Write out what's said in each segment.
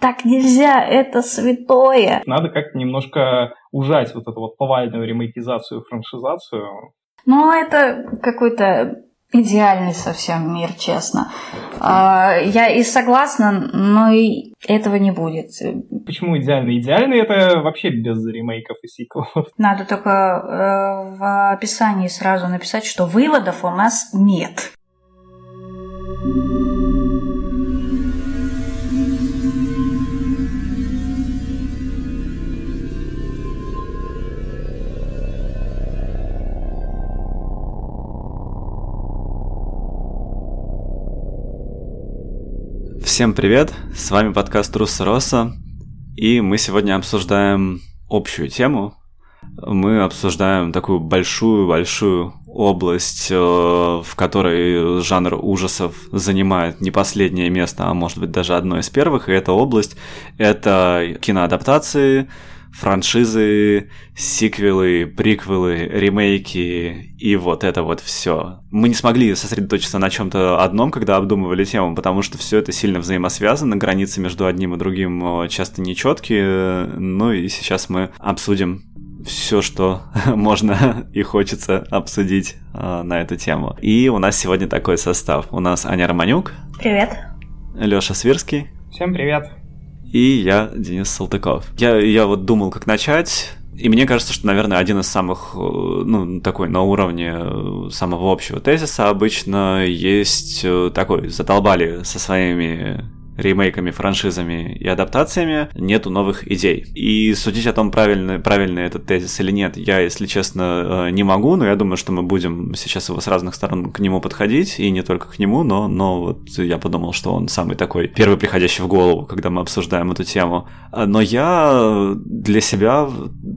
Так нельзя, это святое. Надо как-то немножко ужать вот эту вот повальную ремейкизацию, франшизацию. Ну, это какой-то идеальный совсем мир, честно. А, я и согласна, но и этого не будет. Почему идеальный? Идеальный это вообще без ремейков и сиквелов. Надо только э, в описании сразу написать, что выводов у нас нет. Всем привет, с вами подкаст Руса Роса, и мы сегодня обсуждаем общую тему. Мы обсуждаем такую большую-большую область, э, в которой жанр ужасов занимает не последнее место, а может быть даже одно из первых, и эта область — это киноадаптации, франшизы, сиквелы, приквелы, ремейки и вот это вот все. Мы не смогли сосредоточиться на чем-то одном, когда обдумывали тему, потому что все это сильно взаимосвязано, границы между одним и другим часто нечеткие. Ну и сейчас мы обсудим все, что можно и хочется обсудить э, на эту тему. И у нас сегодня такой состав. У нас Аня Романюк. Привет. Лёша Свирский. Всем привет. И я, Денис Салтыков. Я, я вот думал, как начать. И мне кажется, что, наверное, один из самых, э, ну, такой на уровне э, самого общего тезиса обычно есть э, такой, задолбали со своими ремейками, франшизами и адаптациями нету новых идей. И судить о том, правильный, правильный этот тезис или нет, я, если честно, э, не могу, но я думаю, что мы будем сейчас его с разных сторон к нему подходить, и не только к нему, но, но вот я подумал, что он самый такой первый приходящий в голову, когда мы обсуждаем эту тему. Но я для себя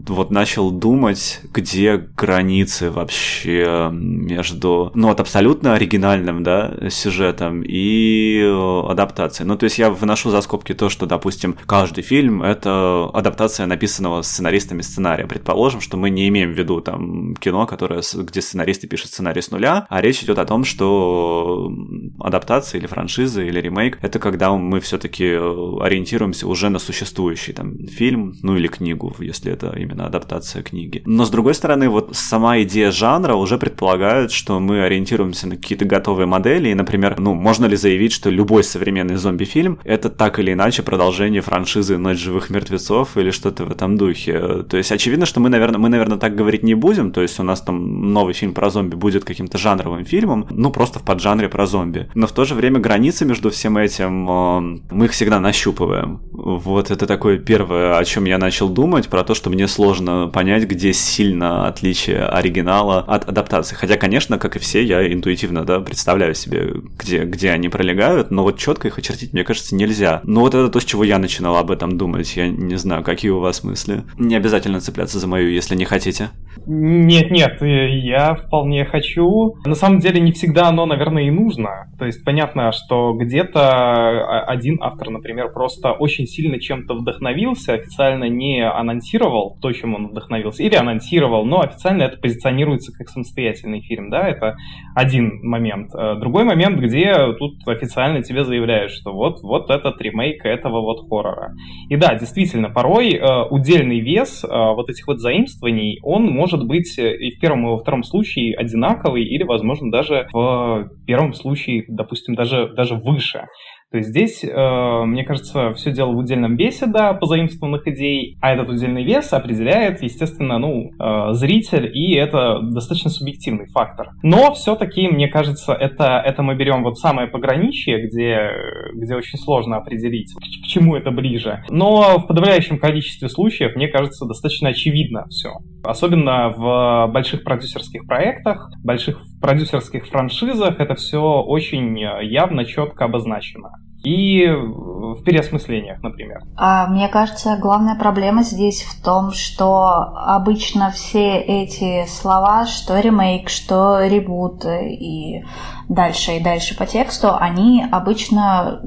вот начал думать, где границы вообще между, ну, вот абсолютно оригинальным, да, сюжетом и э, адаптацией. Ну, то есть есть я выношу за скобки то, что, допустим, каждый фильм — это адаптация написанного сценаристами сценария. Предположим, что мы не имеем в виду там кино, которое, где сценаристы пишут сценарий с нуля, а речь идет о том, что адаптация или франшиза или ремейк — это когда мы все-таки ориентируемся уже на существующий там фильм, ну или книгу, если это именно адаптация книги. Но с другой стороны, вот сама идея жанра уже предполагает, что мы ориентируемся на какие-то готовые модели, и, например, ну, можно ли заявить, что любой современный зомби-фильм фильм, это так или иначе продолжение франшизы «Ночь живых мертвецов» или что-то в этом духе. То есть очевидно, что мы, наверное, мы, наверное, так говорить не будем, то есть у нас там новый фильм про зомби будет каким-то жанровым фильмом, ну просто в поджанре про зомби. Но в то же время границы между всем этим, э, мы их всегда нащупываем. Вот это такое первое, о чем я начал думать, про то, что мне сложно понять, где сильно отличие оригинала от адаптации. Хотя, конечно, как и все, я интуитивно да, представляю себе, где, где они пролегают, но вот четко их очертить, мне кажется, кажется, нельзя. Но вот это то, с чего я начинал об этом думать. Я не знаю, какие у вас мысли. Не обязательно цепляться за мою, если не хотите. Нет, нет, я вполне хочу. На самом деле не всегда оно, наверное, и нужно. То есть понятно, что где-то один автор, например, просто очень сильно чем-то вдохновился, официально не анонсировал то, чем он вдохновился, или анонсировал, но официально это позиционируется как самостоятельный фильм, да, это один момент. Э, другой момент, где тут официально тебе заявляют, что вот вот этот ремейк этого вот хоррора. И да, действительно, порой э, удельный вес э, вот этих вот заимствований, он может быть э, и в первом, и во втором случае одинаковый, или, возможно, даже в первом случае, допустим, даже, даже выше. То есть здесь, э, мне кажется, все дело в удельном весе, да, позаимствованных идей, а этот удельный вес определяет, естественно, ну, э, зритель, и это достаточно субъективный фактор. Но все-таки, мне кажется, это, это мы берем вот самое пограничье, где, где очень сложно определить, к, к чему это ближе. Но в подавляющем количестве случаев, мне кажется, достаточно очевидно все. Особенно в больших продюсерских проектах, больших продюсерских франшизах это все очень явно, четко обозначено и в переосмыслениях, например. А, мне кажется, главная проблема здесь в том, что обычно все эти слова, что ремейк, что ребут и дальше и дальше по тексту, они обычно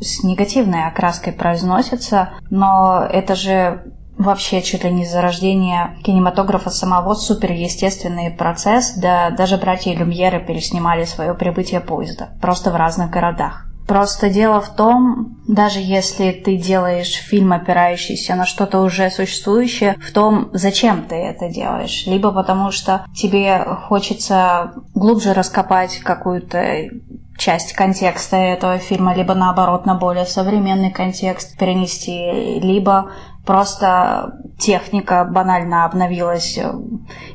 с негативной окраской произносятся, но это же вообще чуть ли не зарождение кинематографа самого суперестественный процесс, да даже братья Люмьеры переснимали свое прибытие поезда, просто в разных городах. Просто дело в том, даже если ты делаешь фильм, опирающийся на что-то уже существующее, в том, зачем ты это делаешь. Либо потому что тебе хочется глубже раскопать какую-то часть контекста этого фильма, либо наоборот на более современный контекст перенести, либо просто техника банально обновилась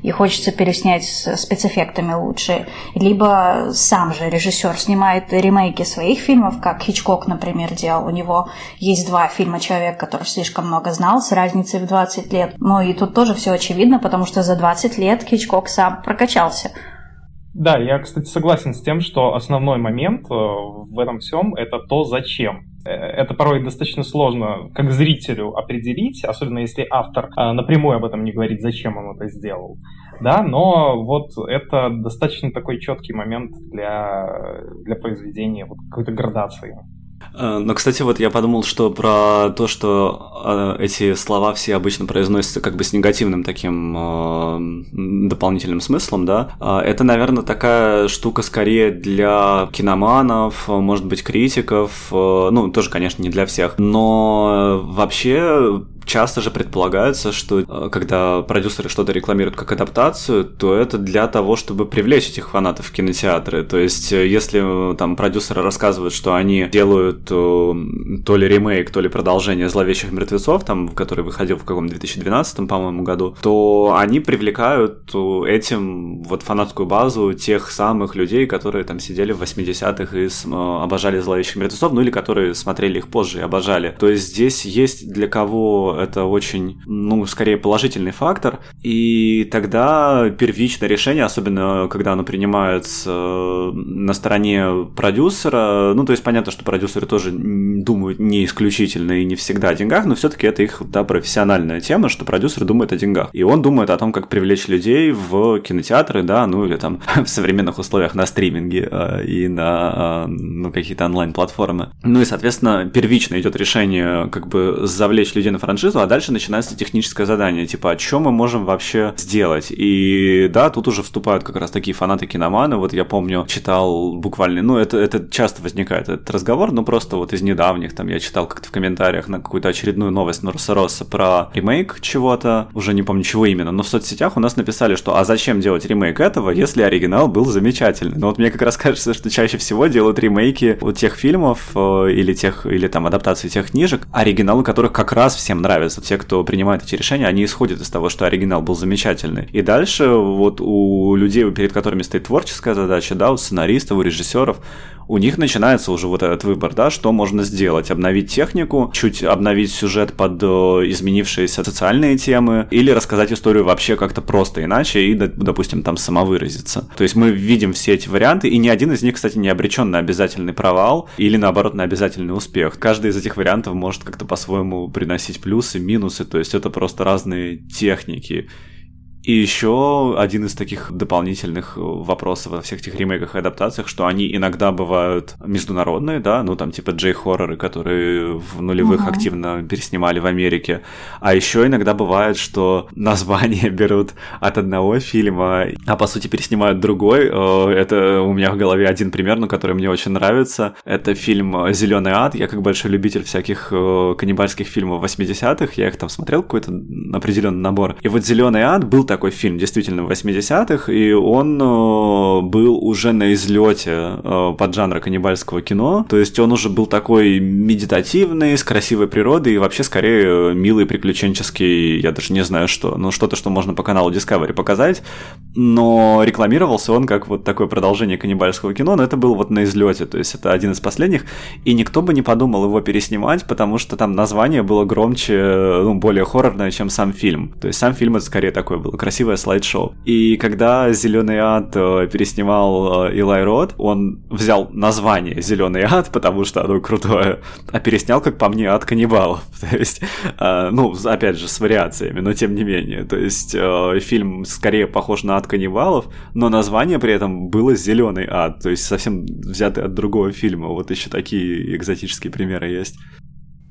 и хочется переснять с спецэффектами лучше. Либо сам же режиссер снимает ремейки своих фильмов, как Хичкок, например, делал. У него есть два фильма «Человек, который слишком много знал» с разницей в 20 лет. Ну и тут тоже все очевидно, потому что за 20 лет Хичкок сам прокачался. Да, я, кстати, согласен с тем, что основной момент э, в этом всем это то, зачем. Э, это порой достаточно сложно как зрителю определить, особенно если автор э, напрямую об этом не говорит, зачем он это сделал. Да, но вот это достаточно такой четкий момент для, для произведения вот какой-то градации. Э, но, кстати, вот я подумал, что про то, что э, эти слова все обычно произносятся как бы с негативным таким э, дополнительным смыслом, да, это, наверное, такая штука скорее для киноманов, может быть, критиков, ну, тоже, конечно, не для всех, но вообще часто же предполагается, что э, когда продюсеры что-то рекламируют как адаптацию, то это для того, чтобы привлечь этих фанатов в кинотеатры. То есть, э, если э, там продюсеры рассказывают, что они делают то ли ремейк, то ли продолжение «Зловещих мертвецов», там, который выходил в каком 2012, по-моему, году, то они привлекают этим вот фанатскую базу тех самых людей, которые там сидели в 80-х и обожали «Зловещих мертвецов», ну или которые смотрели их позже и обожали. То есть здесь есть для кого это очень, ну, скорее положительный фактор, и тогда первичное решение, особенно когда оно принимается э, на стороне продюсера, ну, то есть понятно, что продюсеры тоже думают не исключительно и не всегда о деньгах, но все-таки это их, да, профессиональная тема, что продюсер думает о деньгах. И он думает о том, как привлечь людей в кинотеатры, да, ну, или там в современных условиях на стриминге э, и на, э, ну, какие-то онлайн-платформы. Ну, и, соответственно, первично идет решение как бы завлечь людей на франшизу, франшизу, а дальше начинается техническое задание, типа, а что мы можем вообще сделать? И да, тут уже вступают как раз такие фанаты киноманы, вот я помню, читал буквально, ну, это, это часто возникает этот разговор, но просто вот из недавних, там, я читал как-то в комментариях на какую-то очередную новость Норуса Росса про ремейк чего-то, уже не помню, чего именно, но в соцсетях у нас написали, что а зачем делать ремейк этого, если оригинал был замечательный? Но вот мне как раз кажется, что чаще всего делают ремейки вот тех фильмов э, или тех, или там адаптации тех книжек, оригиналы которых как раз всем нравятся нравится. Те, кто принимает эти решения, они исходят из того, что оригинал был замечательный. И дальше вот у людей, перед которыми стоит творческая задача, да, у сценаристов, у режиссеров, у них начинается уже вот этот выбор, да, что можно сделать. Обновить технику, чуть обновить сюжет под э, изменившиеся социальные темы, или рассказать историю вообще как-то просто иначе и, допустим, там самовыразиться. То есть мы видим все эти варианты, и ни один из них, кстати, не обречен на обязательный провал или, наоборот, на обязательный успех. Каждый из этих вариантов может как-то по-своему приносить плюсы, минусы, то есть это просто разные техники. И еще один из таких дополнительных э, вопросов во всех этих ремейках и адаптациях, что они иногда бывают международные, да, ну там типа джей-хорроры, которые в нулевых uh-huh. активно переснимали в Америке. А еще иногда бывает, что названия берут от одного фильма, а по сути переснимают другой. Э, это у меня в голове один пример, но который мне очень нравится. Это фильм Зеленый ад. Я как большой любитель всяких э, каннибальских фильмов 80-х. Я их там смотрел какой-то определенный набор. И вот Зеленый ад был такой такой фильм действительно в 80-х, и он э, был уже на излете э, под жанра каннибальского кино. То есть он уже был такой медитативный, с красивой природой и вообще скорее милый, приключенческий, я даже не знаю что, ну что-то, что можно по каналу Discovery показать. Но рекламировался он как вот такое продолжение каннибальского кино, но это был вот на излете, то есть это один из последних, и никто бы не подумал его переснимать, потому что там название было громче, ну, более хоррорное, чем сам фильм. То есть сам фильм это скорее такой был красивое слайд-шоу. И когда Зеленый ад э, переснимал э, Илай Рот, он взял название Зеленый ад, потому что оно крутое, а переснял, как по мне, ад каннибалов. То есть, э, ну, опять же, с вариациями, но тем не менее. То есть, фильм скорее похож на ад каннибалов, но название при этом было Зеленый ад, то есть совсем взятый от другого фильма. Вот еще такие экзотические примеры есть.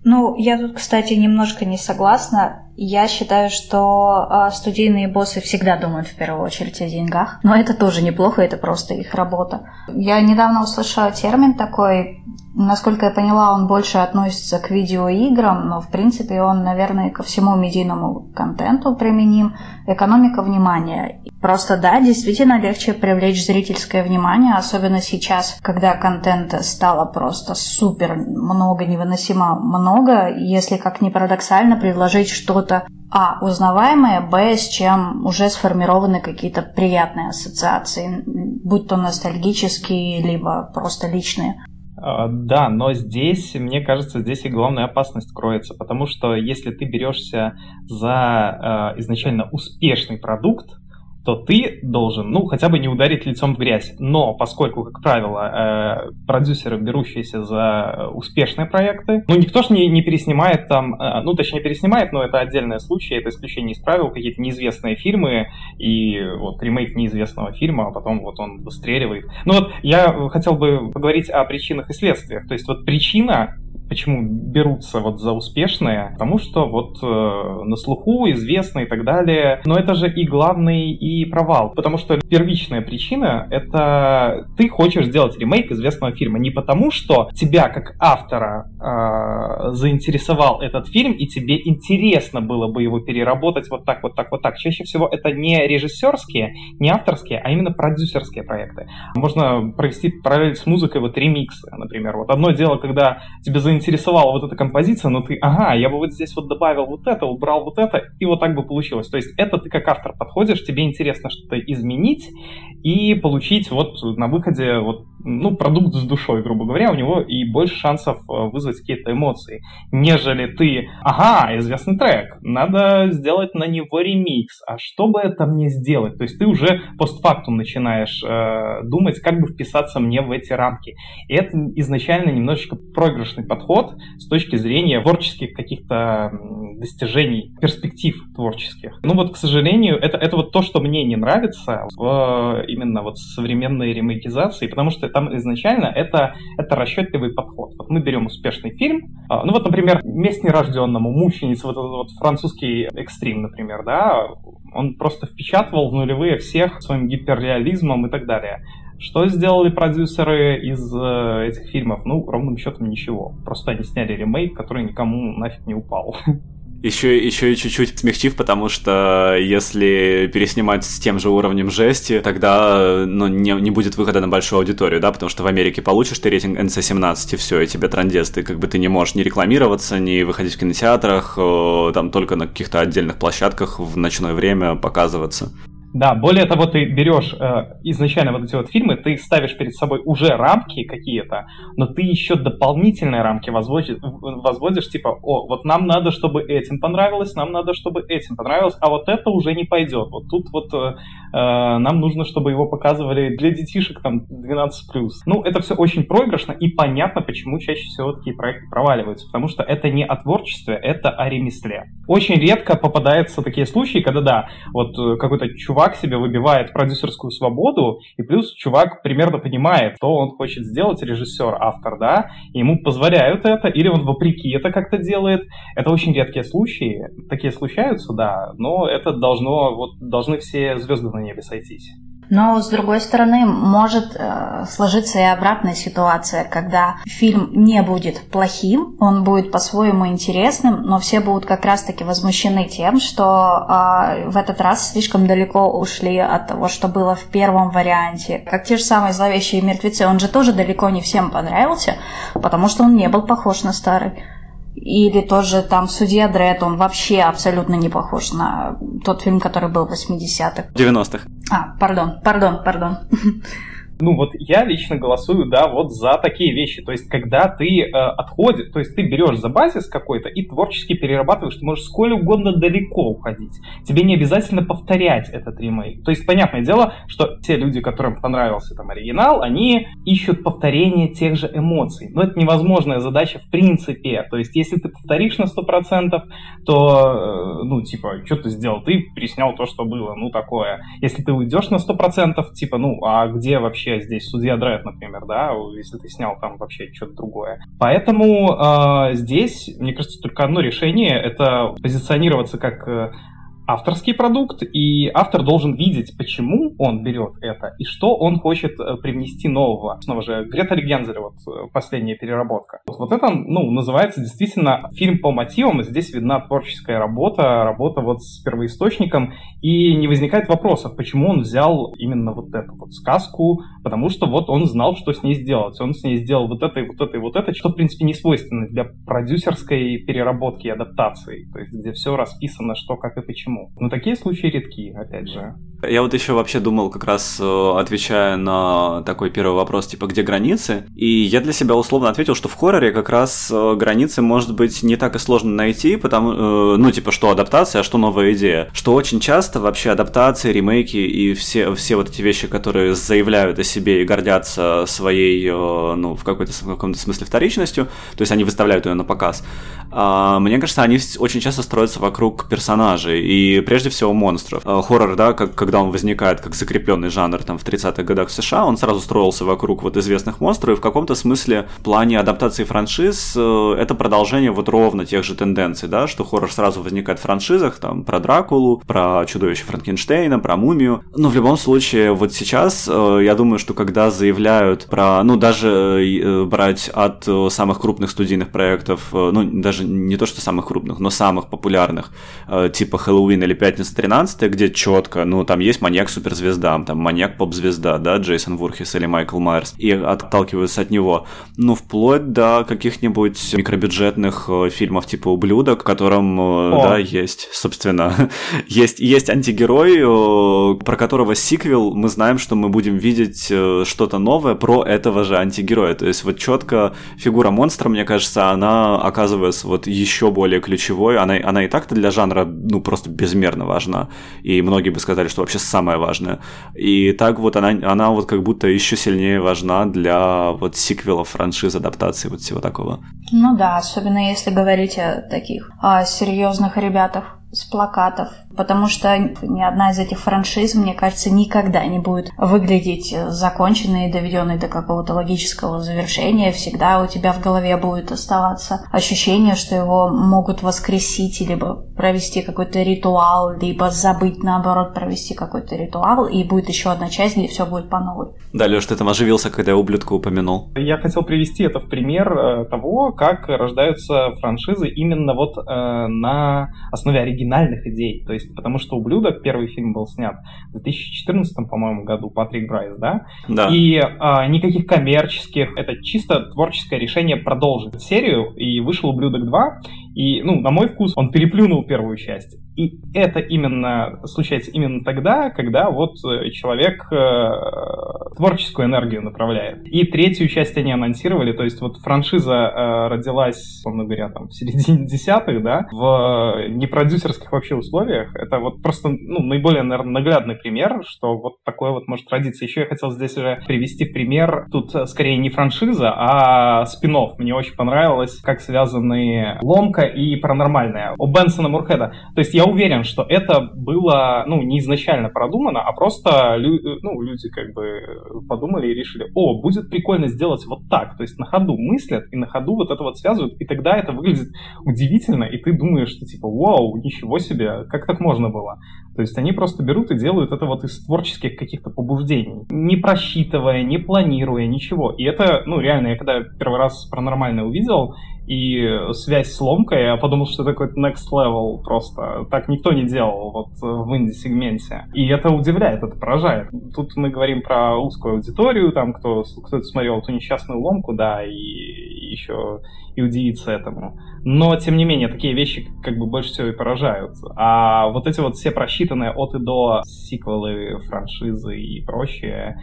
Ну, я тут, кстати, немножко не согласна Я считаю, что э, студийные боссы всегда думают в первую очередь о деньгах, но это тоже неплохо, это просто их работа. Я недавно услышала термин такой Насколько я поняла, он больше относится к видеоиграм, но в принципе он, наверное, ко всему медийному контенту применим. Экономика внимания. Просто да, действительно легче привлечь зрительское внимание, особенно сейчас, когда контента стало просто супер много, невыносимо много, если, как ни парадоксально, предложить что-то а. Узнаваемое, Б. С чем уже сформированы какие-то приятные ассоциации, будь то ностальгические, либо просто личные. А, да, но здесь, мне кажется, здесь и главная опасность кроется, потому что если ты берешься за э, изначально успешный продукт, то ты должен, ну, хотя бы не ударить лицом в грязь. Но поскольку, как правило, э, продюсеры, берущиеся за успешные проекты, ну, никто же не, не переснимает там, э, ну, точнее, переснимает, но это отдельный случай, это исключение из правил, какие-то неизвестные фильмы, и вот ремейк неизвестного фильма, а потом вот он выстреливает. Ну вот, я хотел бы поговорить о причинах и следствиях. То есть вот причина почему берутся вот за успешные, потому что вот э, на слуху, известно и так далее. Но это же и главный и провал, потому что первичная причина — это ты хочешь сделать ремейк известного фильма не потому, что тебя как автора э, заинтересовал этот фильм и тебе интересно было бы его переработать вот так, вот так, вот так. Чаще всего это не режиссерские, не авторские, а именно продюсерские проекты. Можно провести параллель с музыкой вот ремиксы, например. Вот одно дело, когда тебе заинтересовал заинтересовала вот эта композиция, но ты, ага, я бы вот здесь вот добавил вот это, убрал вот это, и вот так бы получилось. То есть это ты как автор подходишь, тебе интересно что-то изменить и получить вот на выходе вот, ну, продукт с душой, грубо говоря, у него и больше шансов э, вызвать какие-то эмоции, нежели ты, ага, известный трек, надо сделать на него ремикс, а что бы это мне сделать? То есть ты уже постфактум начинаешь э, думать, как бы вписаться мне в эти рамки. И это изначально немножечко проигрышный подход, подход с точки зрения творческих каких-то достижений, перспектив творческих. Ну вот, к сожалению, это, это вот то, что мне не нравится в именно вот современной ремейкизации, потому что там изначально это, это расчетливый подход. Вот мы берем успешный фильм, а, ну вот, например, «Месть нерожденному», «Мученица», вот этот вот французский экстрим, например, да, он просто впечатывал в нулевые всех своим гиперреализмом и так далее. Что сделали продюсеры из э, этих фильмов? Ну, ровным счетом ничего. Просто они сняли ремейк, который никому нафиг не упал. Еще, еще и чуть-чуть смягчив, потому что если переснимать с тем же уровнем жести, тогда ну, не, не будет выхода на большую аудиторию, да, потому что в Америке получишь ты рейтинг NC-17, и все, и тебе трандец, ты как бы ты не можешь ни рекламироваться, ни выходить в кинотеатрах, там только на каких-то отдельных площадках в ночное время показываться. Да, более того, ты берешь э, изначально вот эти вот фильмы, ты ставишь перед собой уже рамки какие-то, но ты еще дополнительные рамки возводишь, возводишь, типа, о, вот нам надо, чтобы этим понравилось, нам надо, чтобы этим понравилось, а вот это уже не пойдет. Вот тут вот э, э нам нужно, чтобы его показывали для детишек там 12+. Ну, это все очень проигрышно, и понятно, почему чаще всего такие проекты проваливаются, потому что это не о творчестве, это о ремесле. Очень редко попадаются такие случаи, когда, да, вот э, какой-то чувак чувак себе выбивает продюсерскую свободу, и плюс чувак примерно понимает, что он хочет сделать, режиссер, автор, да, и ему позволяют это, или он вопреки это как-то делает. Это очень редкие случаи, такие случаются, да, но это должно, вот, должны все звезды на небе сойтись. Но, с другой стороны, может э, сложиться и обратная ситуация, когда фильм не будет плохим, он будет по-своему интересным, но все будут как раз-таки возмущены тем, что э, в этот раз слишком далеко ушли от того, что было в первом варианте. Как те же самые «Зловещие мертвецы», он же тоже далеко не всем понравился, потому что он не был похож на старый. Или тоже там «Судья Дред», он вообще абсолютно не похож на тот фильм, который был в 80-х. 90-х. Ah, perdón, perdón, perdón. Ну вот я лично голосую, да, вот за такие вещи. То есть, когда ты э, отходишь, то есть ты берешь за базис какой-то и творчески перерабатываешь, ты можешь сколь угодно далеко уходить. Тебе не обязательно повторять этот ремейк. То есть, понятное дело, что те люди, которым понравился там оригинал, они ищут повторение тех же эмоций. Но это невозможная задача в принципе. То есть, если ты повторишь на 100%, то, э, ну, типа, что ты сделал? Ты переснял то, что было, ну, такое. Если ты уйдешь на 100%, типа, ну, а где вообще вообще здесь судья Драйв, например, да, если ты снял там вообще что-то другое. Поэтому э, здесь, мне кажется, только одно решение — это позиционироваться как э, авторский продукт, и автор должен видеть, почему он берет это и что он хочет э, привнести нового. Снова же, Грета Регензель, вот э, последняя переработка. Вот, вот это, ну, называется действительно фильм по мотивам, здесь видна творческая работа, работа вот с первоисточником, и не возникает вопросов, почему он взял именно вот эту вот сказку, потому что вот он знал, что с ней сделать. Он с ней сделал вот это и вот это и вот это, что, в принципе, не свойственно для продюсерской переработки и адаптации, то есть где все расписано, что, как и почему почему. Но такие случаи редки, опять же. Я вот еще вообще думал, как раз э, отвечая на такой первый вопрос, типа, где границы? И я для себя условно ответил, что в хорроре как раз э, границы, может быть, не так и сложно найти, потому, э, ну, типа, что адаптация, а что новая идея. Что очень часто вообще адаптации, ремейки и все, все вот эти вещи, которые заявляют о себе и гордятся своей, ну, в, какой-то, в каком-то смысле вторичностью, то есть они выставляют ее на показ, а, мне кажется, они очень часто строятся вокруг персонажей и прежде всего монстров. А, хоррор, да, как, когда он возникает как закрепленный жанр там в 30-х годах в США, он сразу строился вокруг вот известных монстров, и в каком-то смысле в плане адаптации франшиз э, это продолжение вот ровно тех же тенденций, да, что хоррор сразу возникает в франшизах, там, про Дракулу, про чудовище Франкенштейна, про мумию. Но в любом случае, вот сейчас, э, я думаю, что когда заявляют про, ну, даже э, брать от самых крупных студийных проектов, ну, даже не то что самых крупных, но самых популярных, э, типа Хэллоуин или Пятница 13, где четко, ну, там есть маньяк-суперзвезда, там маньяк-поп-звезда, да, Джейсон Вурхис или Майкл Майерс, и отталкиваются от него. Ну, вплоть до каких-нибудь микробюджетных э, фильмов типа «Ублюдок», в котором, э, О. да, есть, собственно, есть, есть антигерой, про которого сиквел, мы знаем, что мы будем видеть что-то новое про этого же антигероя. То есть вот четко фигура монстра, мне кажется, она оказывается вот еще более ключевой. Она, она и так-то для жанра, ну, просто безмерно важна. И многие бы сказали, что вообще самое важное. И так вот она, она вот как будто еще сильнее важна для вот сиквелов, франшиз, адаптации, вот всего такого. Ну да, особенно если говорить о таких о серьезных ребятах с плакатов, потому что ни одна из этих франшиз, мне кажется, никогда не будет выглядеть законченной и доведенной до какого-то логического завершения. Всегда у тебя в голове будет оставаться ощущение, что его могут воскресить, либо провести какой-то ритуал, либо забыть, наоборот, провести какой-то ритуал, и будет еще одна часть, где все будет по новой. Да, Леш, ты там оживился, когда я ублюдка упомянул. Я хотел привести это в пример э, того, как рождаются франшизы именно вот э, на основе оригинальных идей. То есть, потому что «Ублюдок», первый фильм был снят в 2014, по-моему, году, Патрик Брайс, да? Да. И э, никаких коммерческих, это чисто творческое решение продолжить серию, и вышел «Ублюдок 2», и, ну, на мой вкус, он переплюнул первую часть. И это именно случается именно тогда, когда вот э, человек э, творческую энергию направляет. И третью часть они анонсировали, то есть вот франшиза э, родилась, условно говоря, там в середине десятых, да, в э, непродюсерских вообще условиях. Это вот просто, ну, наиболее, наверное, наглядный пример, что вот такое вот может родиться. Еще я хотел здесь уже привести пример, тут э, скорее не франшиза, а спин -офф. Мне очень понравилось, как связаны ломка и паранормальное у Бенсона Мурхеда. То есть я уверен, что это было, ну, не изначально продумано, а просто ну, люди как бы подумали и решили, о, будет прикольно сделать вот так. То есть на ходу мыслят и на ходу вот это вот связывают, и тогда это выглядит удивительно, и ты думаешь, что типа, вау, ничего себе, как так можно было? То есть они просто берут и делают это вот из творческих каких-то побуждений, не просчитывая, не планируя, ничего. И это, ну, реально, я когда первый раз паранормально увидел, и связь с ломкой, я подумал, что это какой-то next level просто. Так никто не делал вот в инди-сегменте. И это удивляет, это поражает. Тут мы говорим про узкую аудиторию, там кто, кто смотрел эту несчастную ломку, да, и еще и удивиться этому. Но, тем не менее, такие вещи как бы больше всего и поражают. А вот эти вот все просчитанные от и до сиквелы, франшизы и прочее,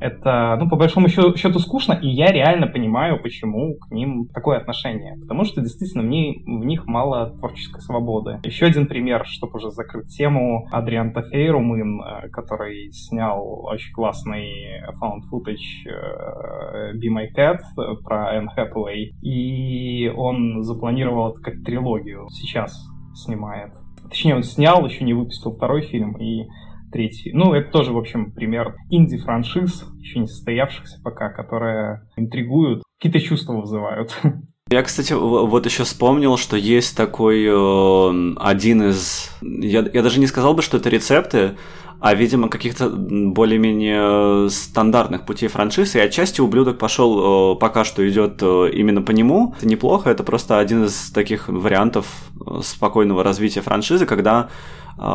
это, ну, по большому счету скучно, и я реально понимаю, почему к ним такое отношение. Потому что действительно в, ней, в них мало творческой свободы. Еще один пример, чтобы уже закрыть тему, Адриан Тафей, э, который снял очень классный found footage э, Be My Cat про Энн Хэтэуэй, и он запланировал это как трилогию. Сейчас снимает. Точнее, он снял, еще не выпустил второй фильм, и третий. Ну, это тоже, в общем, пример инди-франшиз, еще не состоявшихся пока, которые интригуют, какие-то чувства вызывают. Я, кстати, вот еще вспомнил, что есть такой э, один из... Я, я даже не сказал бы, что это рецепты, а, видимо, каких-то более-менее стандартных путей франшизы, и отчасти «Ублюдок» пошел э, пока что идет э, именно по нему. Это неплохо, это просто один из таких вариантов э, спокойного развития франшизы, когда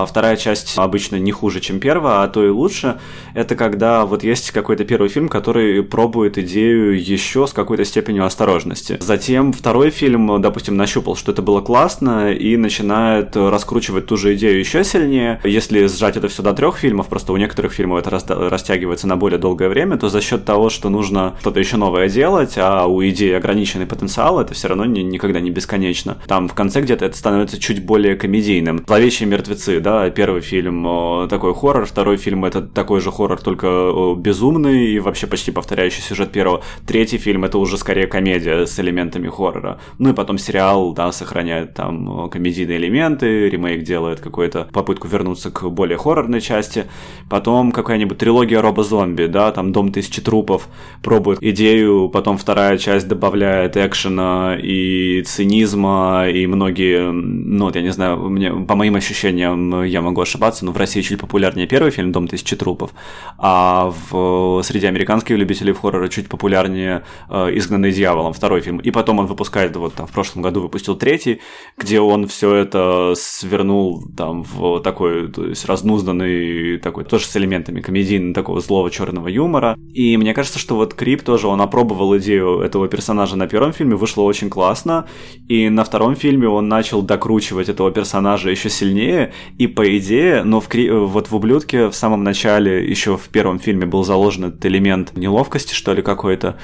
вторая часть обычно не хуже, чем первая, а то и лучше. Это когда вот есть какой-то первый фильм, который пробует идею еще с какой-то степенью осторожности. Затем второй фильм, допустим, нащупал, что это было классно, и начинает раскручивать ту же идею еще сильнее. Если сжать это все до трех фильмов, просто у некоторых фильмов это растягивается на более долгое время, то за счет того, что нужно что-то еще новое делать, а у идеи ограниченный потенциал, это все равно никогда не бесконечно. Там в конце где-то это становится чуть более комедийным. Зловещие мертвецы традиции, да, первый фильм такой хоррор, второй фильм это такой же хоррор, только безумный и вообще почти повторяющий сюжет первого. Третий фильм это уже скорее комедия с элементами хоррора. Ну и потом сериал, да, сохраняет там комедийные элементы, ремейк делает какую-то попытку вернуться к более хоррорной части. Потом какая-нибудь трилогия робо-зомби, да, там Дом тысячи трупов, пробует идею, потом вторая часть добавляет экшена и цинизма, и многие, ну вот я не знаю, мне, по моим ощущениям, я могу ошибаться, но в России чуть популярнее первый фильм «Дом тысячи трупов», а в, среди американских любителей хоррора чуть популярнее э, «Изгнанный дьяволом», второй фильм. И потом он выпускает, вот там в прошлом году выпустил третий, где он все это свернул там в такой, то есть разнузданный, такой, тоже с элементами комедийного, такого злого черного юмора. И мне кажется, что вот Крип тоже, он опробовал идею этого персонажа на первом фильме, вышло очень классно, и на втором фильме он начал докручивать этого персонажа еще сильнее, и по идее, но в, вот в «Ублюдке» в самом начале, еще в первом фильме был заложен этот элемент неловкости, что ли, какой-то.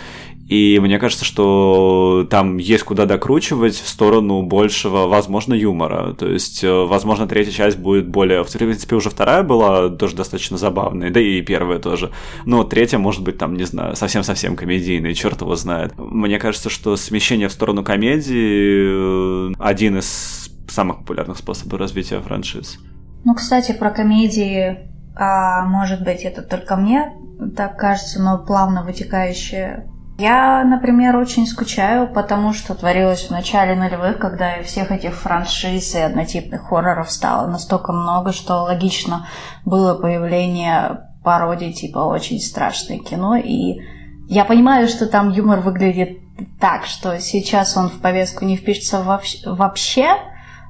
И мне кажется, что там есть куда докручивать в сторону большего, возможно, юмора. То есть, э, возможно, третья часть будет более... В принципе, уже вторая была тоже достаточно забавной, да и первая тоже. Но третья, может быть, там, не знаю, совсем-совсем комедийной, черт его знает. Мне кажется, что смещение в сторону комедии э, один из самых популярных способов развития франшиз. Ну, кстати, про комедии, а, может быть, это только мне так кажется, но плавно вытекающее. Я, например, очень скучаю, потому что творилось в начале нулевых, когда всех этих франшиз и однотипных хорроров стало настолько много, что логично было появление пародий типа «Очень страшное кино», и я понимаю, что там юмор выглядит так, что сейчас он в повестку не впишется вообще,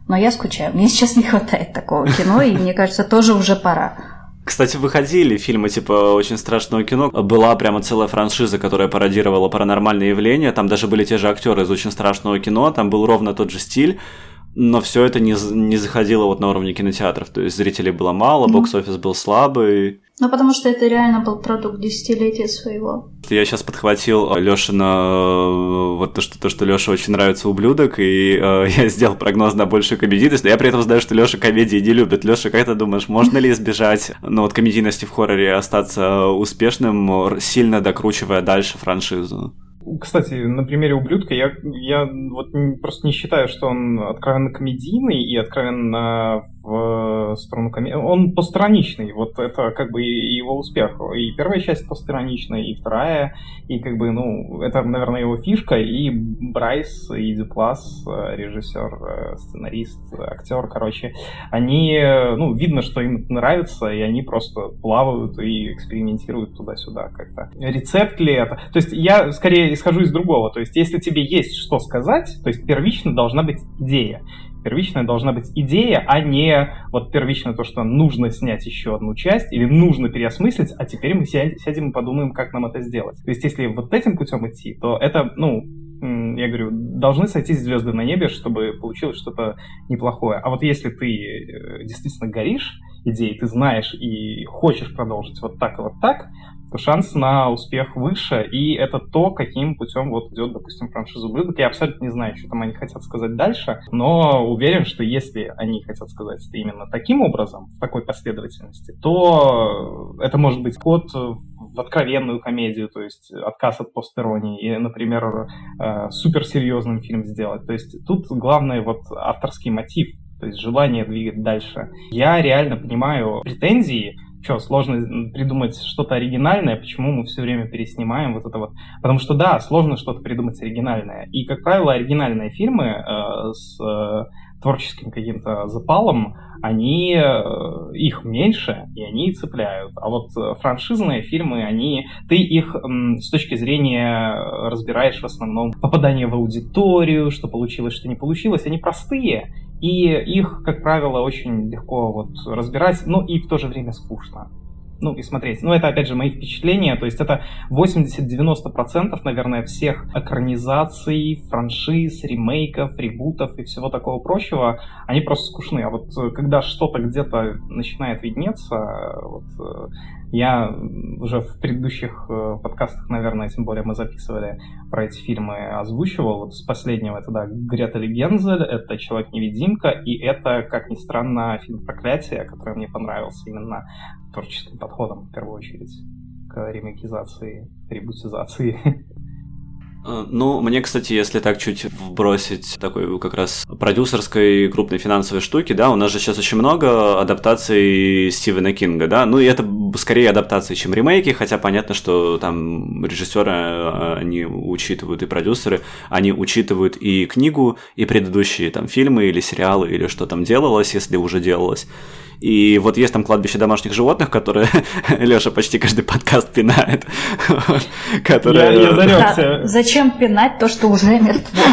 но я скучаю. Мне сейчас не хватает такого кино, и мне кажется, тоже уже пора. Кстати, выходили фильмы типа «Очень страшного кино». Была прямо целая франшиза, которая пародировала паранормальные явления. Там даже были те же актеры из «Очень страшного кино». Там был ровно тот же стиль. Но все это не, не заходило вот на уровне кинотеатров. То есть зрителей было мало, mm-hmm. бокс-офис был слабый. Ну, потому что это реально был продукт десятилетия своего. Я сейчас подхватил Лешина э, вот то, что, то, что Леша очень нравится ублюдок, и э, я сделал прогноз на большую комедийность, но я при этом знаю, что Леша комедии не любит. Леша, как ты думаешь, можно ли избежать ну, вот комедийности в хорроре остаться успешным, сильно докручивая дальше франшизу? Кстати, на примере ублюдка я, я вот просто не считаю, что он откровенно комедийный и откровенно в сторону комедии. Он постраничный, вот это как бы его успех. И первая часть постраничная, и вторая, и как бы, ну, это, наверное, его фишка. И Брайс, и Дюплас, режиссер, сценарист, актер, короче, они, ну, видно, что им это нравится, и они просто плавают и экспериментируют туда-сюда как-то. Рецепт ли это? То есть я скорее исхожу из другого. То есть если тебе есть что сказать, то есть первично должна быть идея. Первичная должна быть идея, а не вот первично то, что нужно снять еще одну часть или нужно переосмыслить, а теперь мы сядем и подумаем, как нам это сделать. То есть если вот этим путем идти, то это, ну, я говорю, должны сойтись звезды на небе, чтобы получилось что-то неплохое. А вот если ты э, действительно горишь идеей, ты знаешь и хочешь продолжить вот так и вот так, шанс на успех выше, и это то, каким путем вот идет, допустим, франшиза «Ублюдок». Я абсолютно не знаю, что там они хотят сказать дальше, но уверен, что если они хотят сказать это именно таким образом, в такой последовательности, то это может быть ход в откровенную комедию, то есть отказ от постеронии, и, например, э, суперсерьезным фильм сделать. То есть тут главное вот авторский мотив, то есть желание двигать дальше. Я реально понимаю претензии что, сложно придумать что-то оригинальное, почему мы все время переснимаем вот это вот. Потому что да, сложно что-то придумать оригинальное. И, как правило, оригинальные фильмы э, с э, творческим каким-то запалом, они, э, их меньше, и они цепляют. А вот э, франшизные фильмы, они, ты их с точки зрения разбираешь в основном попадание в аудиторию, что получилось, что не получилось, они простые, и их, как правило, очень легко вот разбирать, но и в то же время скучно ну, и смотреть. Ну, это, опять же, мои впечатления. То есть это 80-90%, наверное, всех экранизаций, франшиз, ремейков, ребутов и всего такого прочего, они просто скучны. А вот когда что-то где-то начинает виднеться, вот, э, я уже в предыдущих э, подкастах, наверное, тем более мы записывали про эти фильмы, озвучивал. Вот с последнего это, да, Грета Гензель, это Человек-невидимка, и это, как ни странно, фильм «Проклятие», который мне понравился именно творческим подходом, в первую очередь, к ремейкизации, ребутизации ну, мне, кстати, если так чуть вбросить такой как раз продюсерской крупной финансовой штуки, да, у нас же сейчас очень много адаптаций Стивена Кинга, да, ну и это скорее адаптации, чем ремейки, хотя понятно, что там режиссеры, э, они учитывают и продюсеры, они учитывают и книгу, и предыдущие там фильмы или сериалы, или что там делалось, если уже делалось. И вот есть там кладбище домашних животных, которые Леша почти каждый подкаст пинает. Которые... Я, я да, зачем пинать то, что уже мертво?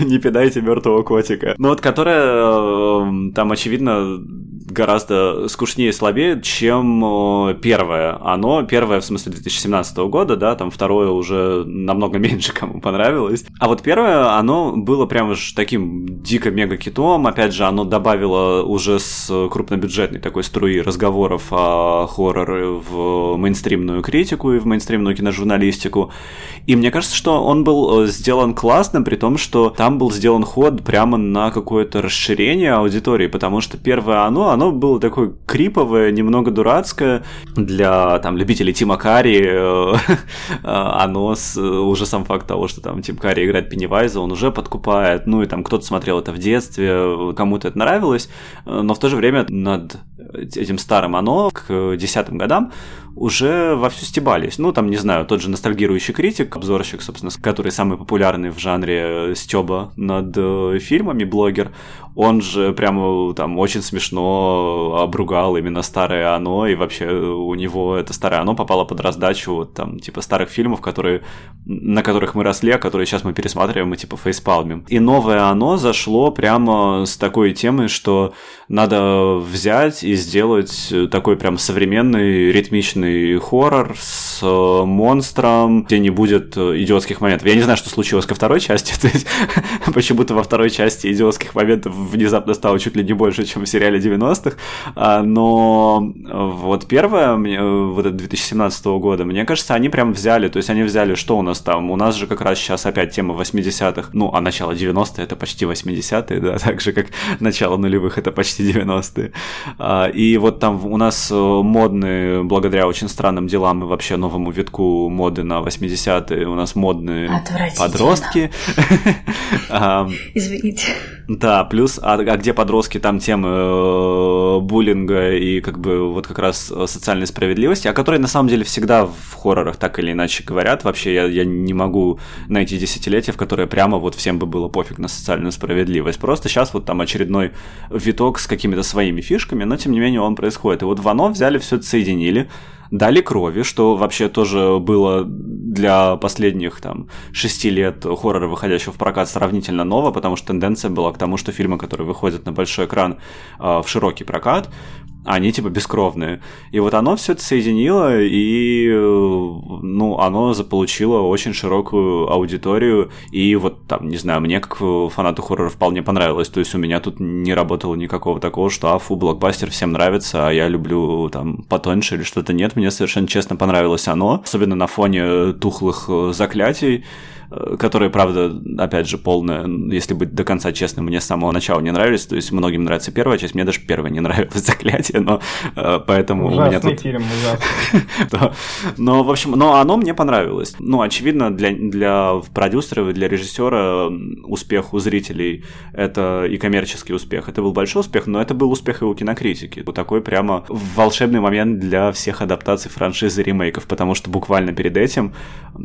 Не пинайте мертвого котика. Ну вот которая эм, там, очевидно, гораздо скучнее и слабее, чем э, первое. Оно, первое, в смысле, 2017 года, да, там второе уже намного меньше кому понравилось. А вот первое, оно было прям уж таким дико-мега-китом. Опять же, оно добавило уже с крупнобюджетной такой струи разговоров о хорроре в мейнстримную критику и в мейнстримную киножурналистику. И мне кажется, что он был э, сделан классно, при том, что там был сделан ход прямо на какое-то расширение аудитории, потому что первое оно, оно было такое криповое, немного дурацкое для там любителей Тима Карри. Э, оно с, уже сам факт того, что там Тим Карри играет Пеннивайза, он уже подкупает. Ну и там кто-то смотрел это в детстве, кому-то это нравилось, но в то же время над этим старым оно к десятым годам уже вовсю стебались. Ну, там, не знаю, тот же ностальгирующий критик, обзорщик, собственно, который самый популярный в жанре стеба над э, фильмами, блогер, он же прямо там очень смешно обругал именно старое оно, и вообще у него это старое оно попало под раздачу вот там типа старых фильмов, которые, на которых мы росли, а которые сейчас мы пересматриваем и типа фейспалмим. И новое оно зашло прямо с такой темой, что надо взять и сделать такой прям современный ритмичный хоррор с монстром, где не будет идиотских моментов. Я не знаю, что случилось ко второй части, то есть почему-то во второй части идиотских моментов внезапно стало чуть ли не больше, чем в сериале 90-х. А, но вот первое, вот это 2017 года, мне кажется, они прям взяли, то есть они взяли, что у нас там? У нас же как раз сейчас опять тема 80-х, ну, а начало 90-е это почти 80-е, да, так же, как начало нулевых это почти 90-е. А, и вот там у нас э, модные, благодаря очень странным делам и вообще новому витку моды на 80-е, у нас модные подростки. Извините. Да, плюс, а, а где подростки, там темы э, буллинга и как бы вот как раз социальной справедливости, о которой на самом деле всегда в хоррорах так или иначе говорят. Вообще я, я не могу найти десятилетия, в которое прямо вот всем бы было пофиг на социальную справедливость. Просто сейчас вот там очередной виток с какими-то своими фишками, но тем не менее он происходит. И вот в оно взяли все это соединили, дали крови, что вообще тоже было для последних там шести лет хоррора, выходящего в прокат, сравнительно ново, потому что тенденция была к тому, что фильмы, которые выходят на большой экран э, в широкий прокат, они типа бескровные. И вот оно все это соединило, и ну, оно заполучило очень широкую аудиторию, и вот там, не знаю, мне как фанату хоррора вполне понравилось, то есть у меня тут не работало никакого такого, что афу, блокбастер всем нравится, а я люблю там потоньше или что-то. Нет, мне совершенно честно понравилось оно, особенно на фоне тухлых заклятий, э, которые, правда, опять же, полная, если быть до конца честным, мне с самого начала не нравились, то есть многим нравится первая часть, мне даже первая не нравилась «Заклятие», но э, поэтому ужасный у меня тут... фильм, ужасный. Но, в общем, но оно мне понравилось. Ну, очевидно, для, для продюсера и для режиссера успех у зрителей — это и коммерческий успех. Это был большой успех, но это был успех и у кинокритики. Вот такой прямо волшебный момент для всех адаптаций франшизы ремейков, потому что буквально перед этим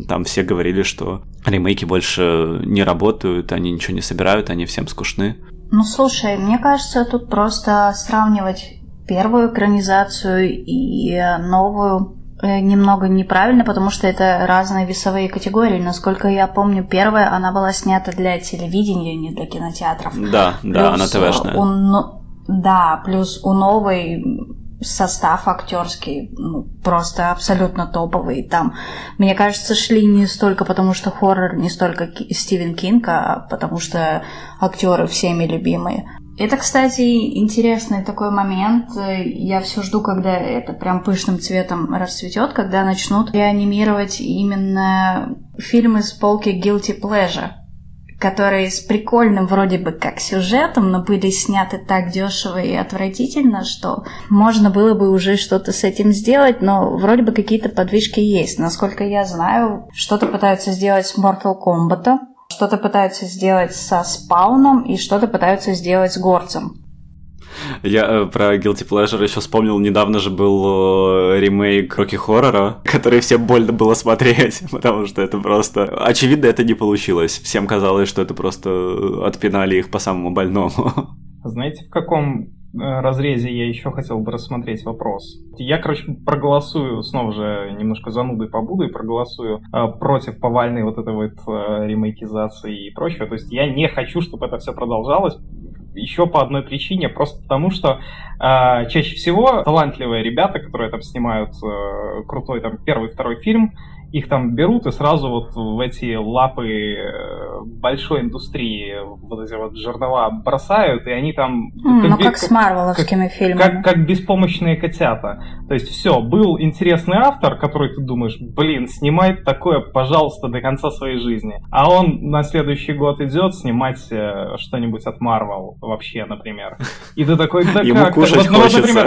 там все говорили, что ремейки больше не работают, они ничего не собирают, они всем скучны. Ну, слушай, мне кажется, тут просто сравнивать первую экранизацию и новую э, немного неправильно, потому что это разные весовые категории. Насколько я помню, первая, она была снята для телевидения, не для кинотеатров. Да, плюс да, она ТВшная. У, да, плюс у новой состав актерский ну, просто абсолютно топовый. Там, мне кажется, шли не столько потому, что хоррор, не столько Стивен Кинг, а потому что актеры всеми любимые. Это, кстати, интересный такой момент. Я все жду, когда это прям пышным цветом расцветет, когда начнут реанимировать именно фильмы с полки Guilty Pleasure которые с прикольным вроде бы как сюжетом, но были сняты так дешево и отвратительно, что можно было бы уже что-то с этим сделать, но вроде бы какие-то подвижки есть. Насколько я знаю, что-то пытаются сделать с Mortal Kombat, что-то пытаются сделать со спауном и что-то пытаются сделать с горцем. Я э, про Guilty Pleasure еще вспомнил, недавно же был э, ремейк Рокки Хоррора, который всем больно было смотреть, потому что это просто... Очевидно, это не получилось. Всем казалось, что это просто отпинали их по самому больному. Знаете, в каком э, разрезе я еще хотел бы рассмотреть вопрос. Я, короче, проголосую, снова же немножко занудой побуду и проголосую э, против повальной вот этой вот э, ремейкизации и прочего. То есть я не хочу, чтобы это все продолжалось, еще по одной причине, просто потому что э, чаще всего талантливые ребята, которые там снимают э, крутой там первый, второй фильм, их там берут и сразу вот в эти лапы э, большой индустрии вот эти вот жернова бросают, и они там... Mm, как, ну, как, как с марвеловскими как, фильмами. Как, как беспомощные котята. То есть все, был интересный автор, который ты думаешь, блин, снимай такое, пожалуйста, до конца своей жизни. А он на следующий год идет снимать э, что-нибудь от Марвел вообще, например. И ты такой, да Ему как? кушать вот, хочется.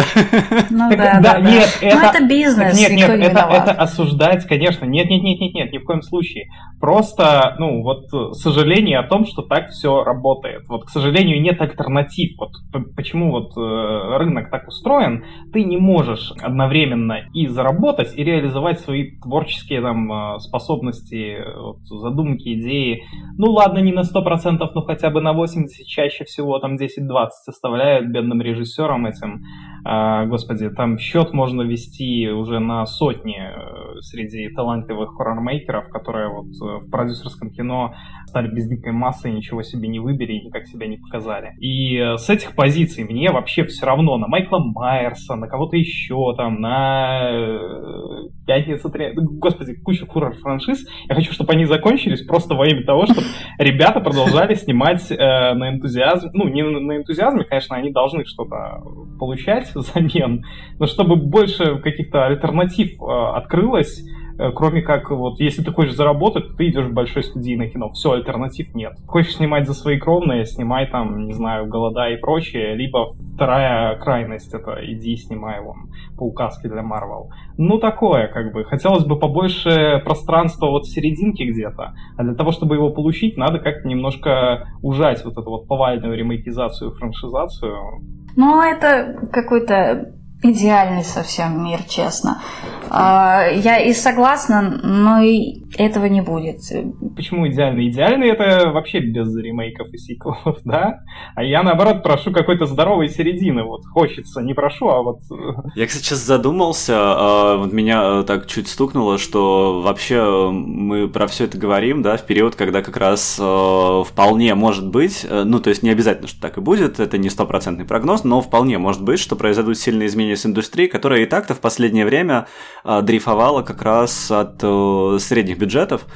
Ну да, да, нет, это... Ну это бизнес, Нет, нет, это осуждать, конечно, нет, нет, нет, нет, нет, ни в коем случае. Просто, ну, вот сожаление о том, что так все работает. Вот, к сожалению, нет альтернатив. Вот почему вот э, рынок так устроен, ты не можешь одновременно и заработать, и реализовать свои творческие там э, способности, вот, задумки, идеи. Ну ладно, не на 100%, но хотя бы на 80%, чаще всего там 10-20 оставляют бедным режиссерам этим. А, господи, там счет можно вести уже на сотни э, среди талантливых хоррор-мейкеров, которые вот э, в продюсерском кино стали безликой массой, ничего себе не выбери и никак себя не показали. И э, с этих позиций мне вообще все равно на Майкла Майерса, на кого-то еще там, на Пятница 3... Господи, куча хоррор-франшиз. Я хочу, чтобы они закончились просто во имя того, чтобы ребята продолжали снимать на энтузиазме. Ну, не на энтузиазме, конечно, они должны что-то получать взамен, но чтобы больше каких-то альтернатив э, открылось, э, кроме как вот, если ты хочешь заработать, ты идешь в большой студийное кино. Все, альтернатив нет. Хочешь снимать за свои кровные, снимай там, не знаю, голода и прочее, либо вторая крайность, это иди снимай вон по указке для Марвел. Ну, такое, как бы. Хотелось бы побольше пространства вот в серединке где-то, а для того, чтобы его получить, надо как-то немножко ужать вот эту вот повальную ремейкизацию, франшизацию, ну, это какой-то идеальный совсем мир, честно. А, я и согласна, но и этого не будет. Почему идеальный? Идеальный это вообще без ремейков и сиквелов, да? А я наоборот прошу какой-то здоровой середины. Вот хочется, не прошу, а вот... Э, я, кстати, сейчас задумался, а, вот меня э, так чуть стукнуло, что вообще мы про все это говорим, да, в период, когда как раз э, вполне может быть, ну, то есть не обязательно, что так и будет, это не стопроцентный прогноз, но вполне может быть, что произойдут сильные изменения с индустрией, которая и так-то в последнее время дрейфовала как раз от средних бюджетов,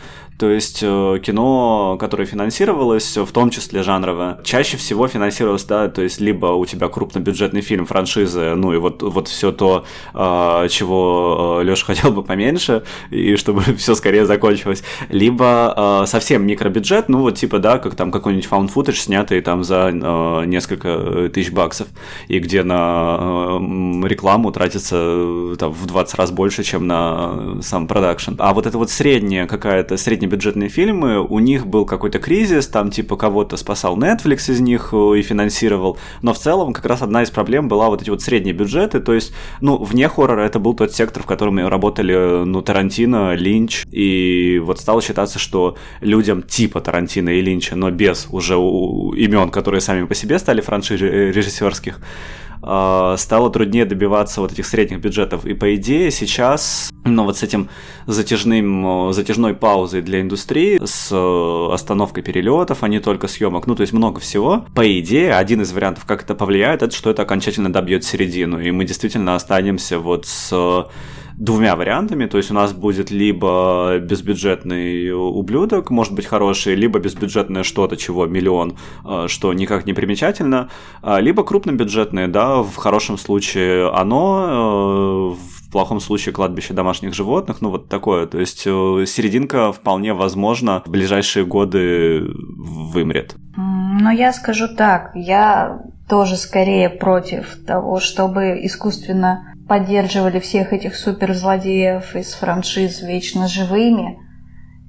то есть э, кино, которое финансировалось, в том числе жанровое, чаще всего финансировалось, да, то есть либо у тебя крупнобюджетный фильм, франшизы, ну и вот, вот все то, э, чего э, Леша хотел бы поменьше, и чтобы все скорее закончилось, либо совсем микробюджет, ну вот типа, да, как там какой-нибудь found footage, снятый там за несколько тысяч баксов, и где на рекламу тратится там в 20 раз больше, чем на сам продакшн. А вот это вот средняя какая-то, средняя бюджетные фильмы, у них был какой-то кризис, там типа кого-то спасал Netflix из них э, и финансировал, но в целом как раз одна из проблем была вот эти вот средние бюджеты, то есть, ну, вне хоррора это был тот сектор, в котором работали, ну, Тарантино, Линч, и вот стало считаться, что людям типа Тарантино и Линча, но без уже имен, которые сами по себе стали франшиз режиссерских, а, стало труднее добиваться вот этих средних бюджетов. И по идее сейчас, ну вот с этим затяжным, затяжной паузой для индустрии, с э, остановкой перелетов, а не только съемок, ну то есть много всего, по идее один из вариантов, как это повлияет, это что это окончательно добьет середину, и мы действительно останемся вот с двумя вариантами, то есть у нас будет либо безбюджетный ублюдок, может быть хороший, либо безбюджетное что-то, чего миллион, э, что никак не примечательно, а, либо крупнобюджетное, да, в хорошем случае оно, э, в плохом случае кладбище домашних животных, ну вот такое, то есть э, серединка вполне возможно в ближайшие годы вымрет. Но я скажу так, я тоже скорее против того, чтобы искусственно поддерживали всех этих суперзлодеев из франшиз вечно живыми.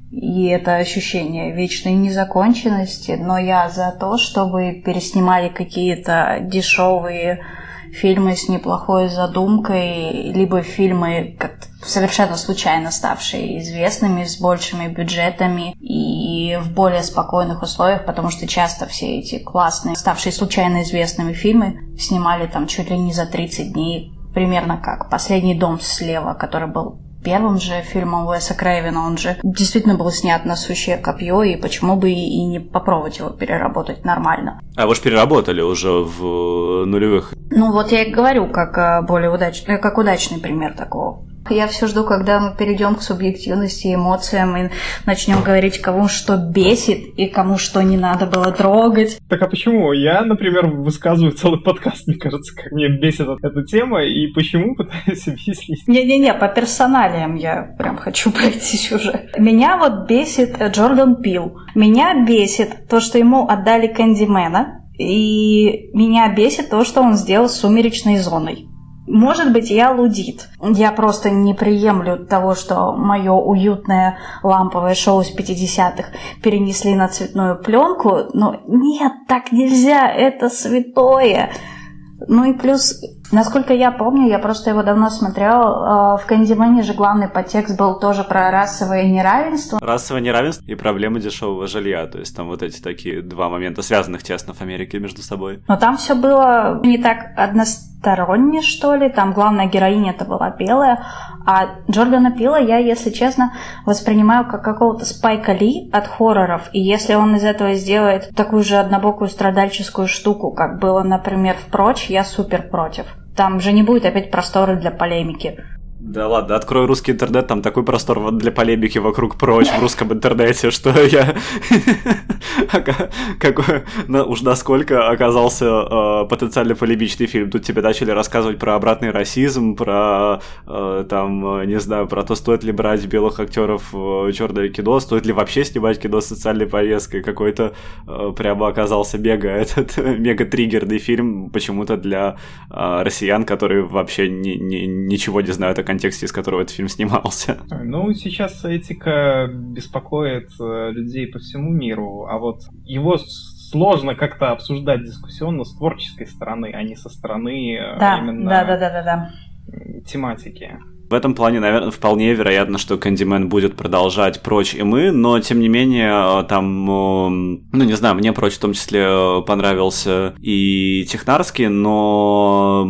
И это ощущение вечной незаконченности. Но я за то, чтобы переснимали какие-то дешевые фильмы с неплохой задумкой, либо фильмы совершенно случайно ставшие известными, с большими бюджетами и в более спокойных условиях, потому что часто все эти классные, ставшие случайно известными фильмы снимали там чуть ли не за 30 дней примерно как «Последний дом слева», который был первым же фильмом Уэса Крейвена, он же действительно был снят на сущее копье, и почему бы и не попробовать его переработать нормально. А вы же переработали уже в нулевых. Ну вот я и говорю, как э, более удачный, как удачный пример такого. Я все жду, когда мы перейдем к субъективности, эмоциям и начнем говорить, кому что бесит и кому что не надо было трогать. Так а почему? Я, например, высказываю целый подкаст, мне кажется, как мне бесит эта тема, и почему пытаюсь объяснить. Не-не-не, по персоналиям я прям хочу пройтись уже. Меня вот бесит Джордан Пил. Меня бесит то, что ему отдали Кэндимена, и меня бесит то, что он сделал с «Сумеречной зоной». Может быть, я лудит. Я просто не приемлю того, что мое уютное ламповое шоу с 50-х перенесли на цветную пленку. Но нет, так нельзя, это святое. Ну и плюс, насколько я помню, я просто его давно смотрел, а, в Кэндимэне же главный подтекст был тоже про расовое неравенство. Расовое неравенство и проблемы дешевого жилья, то есть там вот эти такие два момента, связанных тесно в Америке между собой. Но там все было не так односторонне, что ли, там главная героиня это была белая, а Джордана Пила я, если честно, воспринимаю как какого-то Спайка Ли от хорроров. И если он из этого сделает такую же однобокую страдальческую штуку, как было, например, в «Прочь», я супер против. Там же не будет опять простора для полемики. Да ладно, открой русский интернет, там такой простор для полемики вокруг прочь в русском интернете, что я... Какой, уж насколько оказался э, потенциально полемичный фильм. Тут тебе начали рассказывать про обратный расизм, про, э, там, не знаю, про то, стоит ли брать белых актеров в черное кино, стоит ли вообще снимать кино с социальной повесткой. Какой-то э, прямо оказался мега, этот мега-триггерный фильм почему-то для россиян, которые вообще ничего не знают о контексте, из которого этот фильм снимался. Ну, сейчас этика беспокоит э, людей по всему миру, а вот его сложно как-то обсуждать дискуссионно с творческой стороны, а не со стороны э, да, именно да, да, да, да, да. тематики. В этом плане, наверное, вполне вероятно, что Кэндимен будет продолжать «Прочь» и «Мы», но, тем не менее, э, там, ну, не знаю, мне «Прочь» в том числе понравился и Технарский, но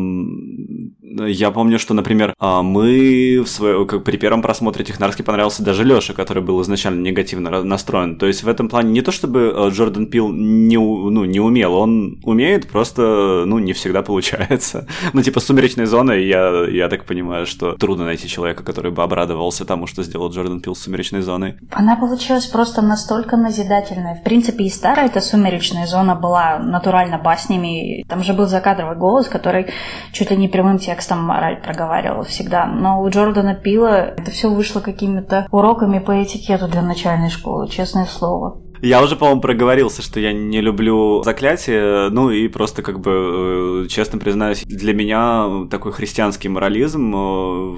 Я помню, что, например, а, мы в свое, как при первом просмотре Технарский понравился даже Лёше, который был изначально негативно настроен. То есть в этом плане не то, чтобы э, Джордан Пил не, ну, не умел, он умеет, просто ну, не всегда получается. Ну, типа «Сумеречная зона», я, я так понимаю, что трудно найти человека, который бы обрадовался тому, что сделал Джордан Пил с «Сумеречной зоной». Она получилась просто настолько назидательная. В принципе, и старая эта «Сумеречная зона» была натурально баснями. Там же был закадровый голос, который чуть ли не прямым текстом мораль проговаривал всегда. Но у Джордана Пила это все вышло какими-то уроками по этикету для начальной школы, честное слово. Я уже, по-моему, проговорился, что я не люблю заклятие, ну и просто как бы, э, честно признаюсь, для меня такой христианский морализм э,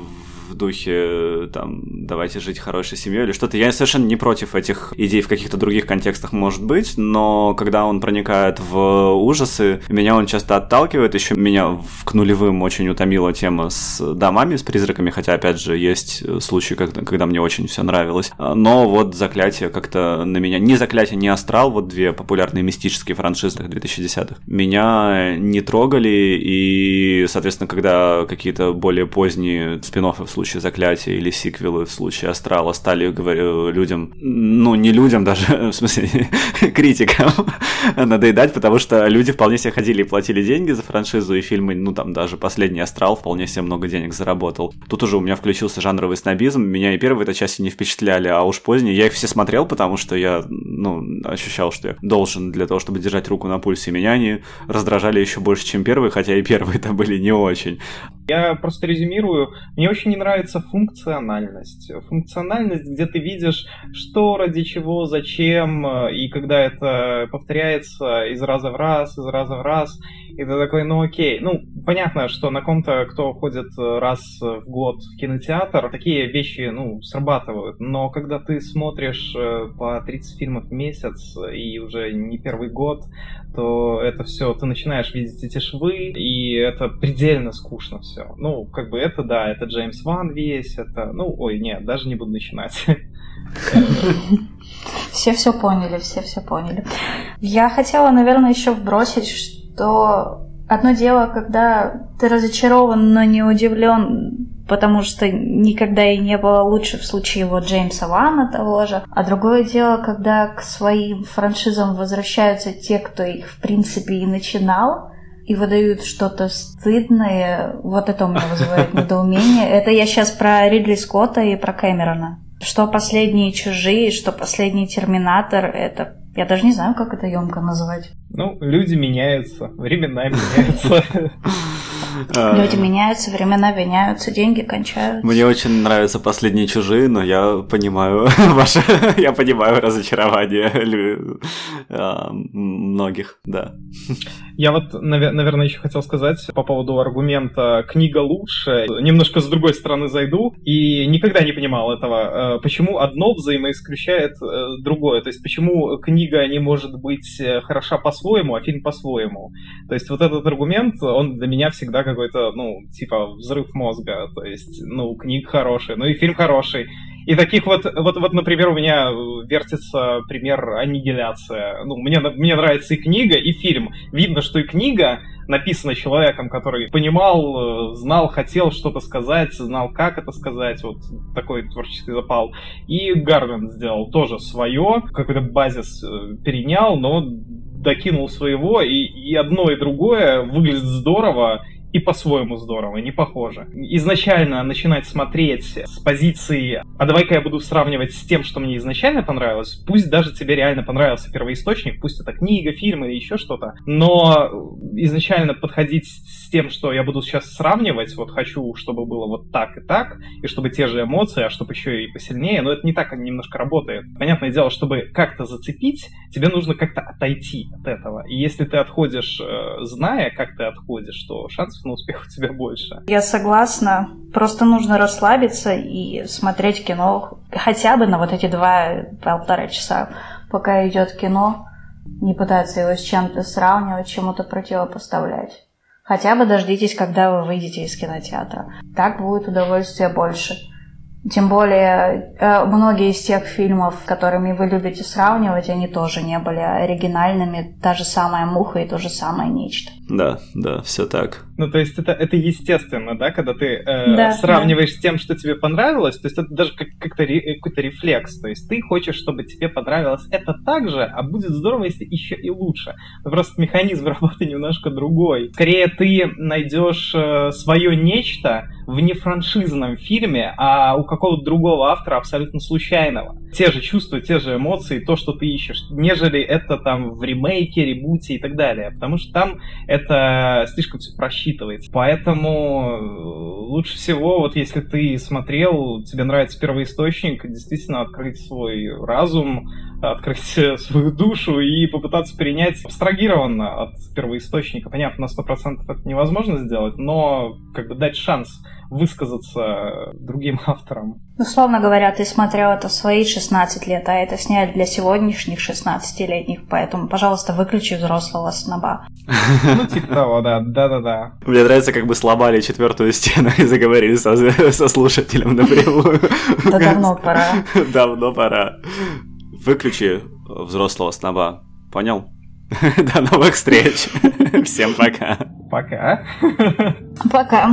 в духе там давайте жить хорошей семьей или что-то. Я совершенно не против этих идей в каких-то других контекстах, может быть, но когда он проникает в ужасы, меня он часто отталкивает. Еще меня к нулевым очень утомила тема с домами, с призраками, хотя, опять же, есть случаи, когда, когда мне очень все нравилось. Но вот заклятие как-то на меня... Ни заклятие, ни астрал, вот две популярные мистические франшизы 2010-х, меня не трогали, и, соответственно, когда какие-то более поздние спин в случае случае заклятия или сиквелы в случае Астрала стали, говорю, людям, ну, не людям даже, в смысле, критикам надоедать, потому что люди вполне себе ходили и платили деньги за франшизу и фильмы, ну, там даже последний Астрал вполне себе много денег заработал. Тут уже у меня включился жанровый снобизм, меня и первые этой части не впечатляли, а уж поздние я их все смотрел, потому что я, ну, ощущал, что я должен для того, чтобы держать руку на пульсе, меня они раздражали еще больше, чем первые, хотя и первые-то были не очень. Я просто резюмирую. Мне очень не нравится функциональность. Функциональность, где ты видишь, что, ради чего, зачем, и когда это повторяется из раза в раз, из раза в раз, и ты такой, ну окей. Ну, понятно, что на ком-то, кто ходит раз в год в кинотеатр, такие вещи, ну, срабатывают. Но когда ты смотришь э, по 30 фильмов в месяц и уже не первый год, то это все, ты начинаешь видеть эти швы, и это предельно скучно все. Ну, как бы это, да, это Джеймс Ван весь, это, ну, ой, нет, даже не буду начинать. Все все поняли, все все поняли. Я хотела, наверное, еще вбросить, что одно дело, когда ты разочарован, но не удивлен потому что никогда и не было лучше в случае вот Джеймса Вана того же. А другое дело, когда к своим франшизам возвращаются те, кто их в принципе и начинал, и выдают что-то стыдное, вот это у меня вызывает недоумение. Это я сейчас про Ридли Скотта и про Кэмерона. Что последние чужие, что последний терминатор, это я даже не знаю, как это емко назвать. Ну, люди меняются, времена меняются. А. Люди меняются, времена меняются, деньги кончаются. Мне очень нравятся последние чужие, но я понимаю ваше, я понимаю разочарование а, многих, да. Я вот, наверное, еще хотел сказать по поводу аргумента «книга лучше». Немножко с другой стороны зайду. И никогда не понимал этого. Э, почему одно взаимоисключает э, другое? То есть почему книга не может быть э, хороша по-своему, а фильм по-своему? То есть вот этот аргумент, он для меня всегда какой-то, ну, типа взрыв мозга. То есть, ну, книга хорошая, ну и фильм хороший. И таких вот, вот, вот, например, у меня вертится пример аннигиляция. Ну, мне, мне нравится и книга, и фильм. Видно, что и книга написана человеком, который понимал, знал, хотел что-то сказать, знал, как это сказать, вот такой творческий запал. И Гарвин сделал тоже свое, какой-то базис э, перенял, но докинул своего, и, и одно и другое выглядит здорово, и по-своему здорово, не похоже. Изначально начинать смотреть с позиции «а давай-ка я буду сравнивать с тем, что мне изначально понравилось», пусть даже тебе реально понравился первоисточник, пусть это книга, фильм или еще что-то, но изначально подходить с тем, что я буду сейчас сравнивать, вот хочу, чтобы было вот так и так, и чтобы те же эмоции, а чтобы еще и посильнее, но это не так немножко работает. Понятное дело, чтобы как-то зацепить, тебе нужно как-то отойти от этого. И если ты отходишь, э, зная, как ты отходишь, то шансов на успех у тебя больше. Я согласна. Просто нужно расслабиться и смотреть кино хотя бы на вот эти два-полтора часа, пока идет кино. Не пытаться его с чем-то сравнивать, чему-то противопоставлять. Хотя бы дождитесь, когда вы выйдете из кинотеатра. Так будет удовольствия больше. Тем более, э, многие из тех фильмов, которыми вы любите сравнивать, они тоже не были оригинальными. Та же самая «Муха» и то же самое «Нечто». Да, да, все так. Ну, то есть это, это естественно, да, когда ты э, да, сравниваешь да. с тем, что тебе понравилось, то есть это даже как, как-то ре, какой-то рефлекс, то есть ты хочешь, чтобы тебе понравилось это так же, а будет здорово, если еще и лучше. Но просто механизм работы немножко другой. Скорее ты найдешь э, свое нечто в нефраншизном фильме, а у какого-то другого автора абсолютно случайного. Те же чувства, те же эмоции, то, что ты ищешь, нежели это там в ремейке, ребуте и так далее. Потому что там это слишком все просчитывается. Поэтому э, лучше всего, вот если ты смотрел, тебе нравится первоисточник, действительно открыть свой разум, открыть свою душу и попытаться перенять абстрагированно от первоисточника. Понятно, на 100% это невозможно сделать, но как бы дать шанс высказаться другим авторам. Условно говоря, ты смотрел это в свои 16 лет, а это сняли для сегодняшних 16-летних, поэтому, пожалуйста, выключи взрослого сноба. Ну, типа того, да, да-да-да. Мне нравится, как бы сломали четвертую стену и заговорили со, со слушателем напрямую. Да давно пора. Давно пора. Выключи взрослого сноба. Понял? До новых встреч. Всем пока. Пока. Пока.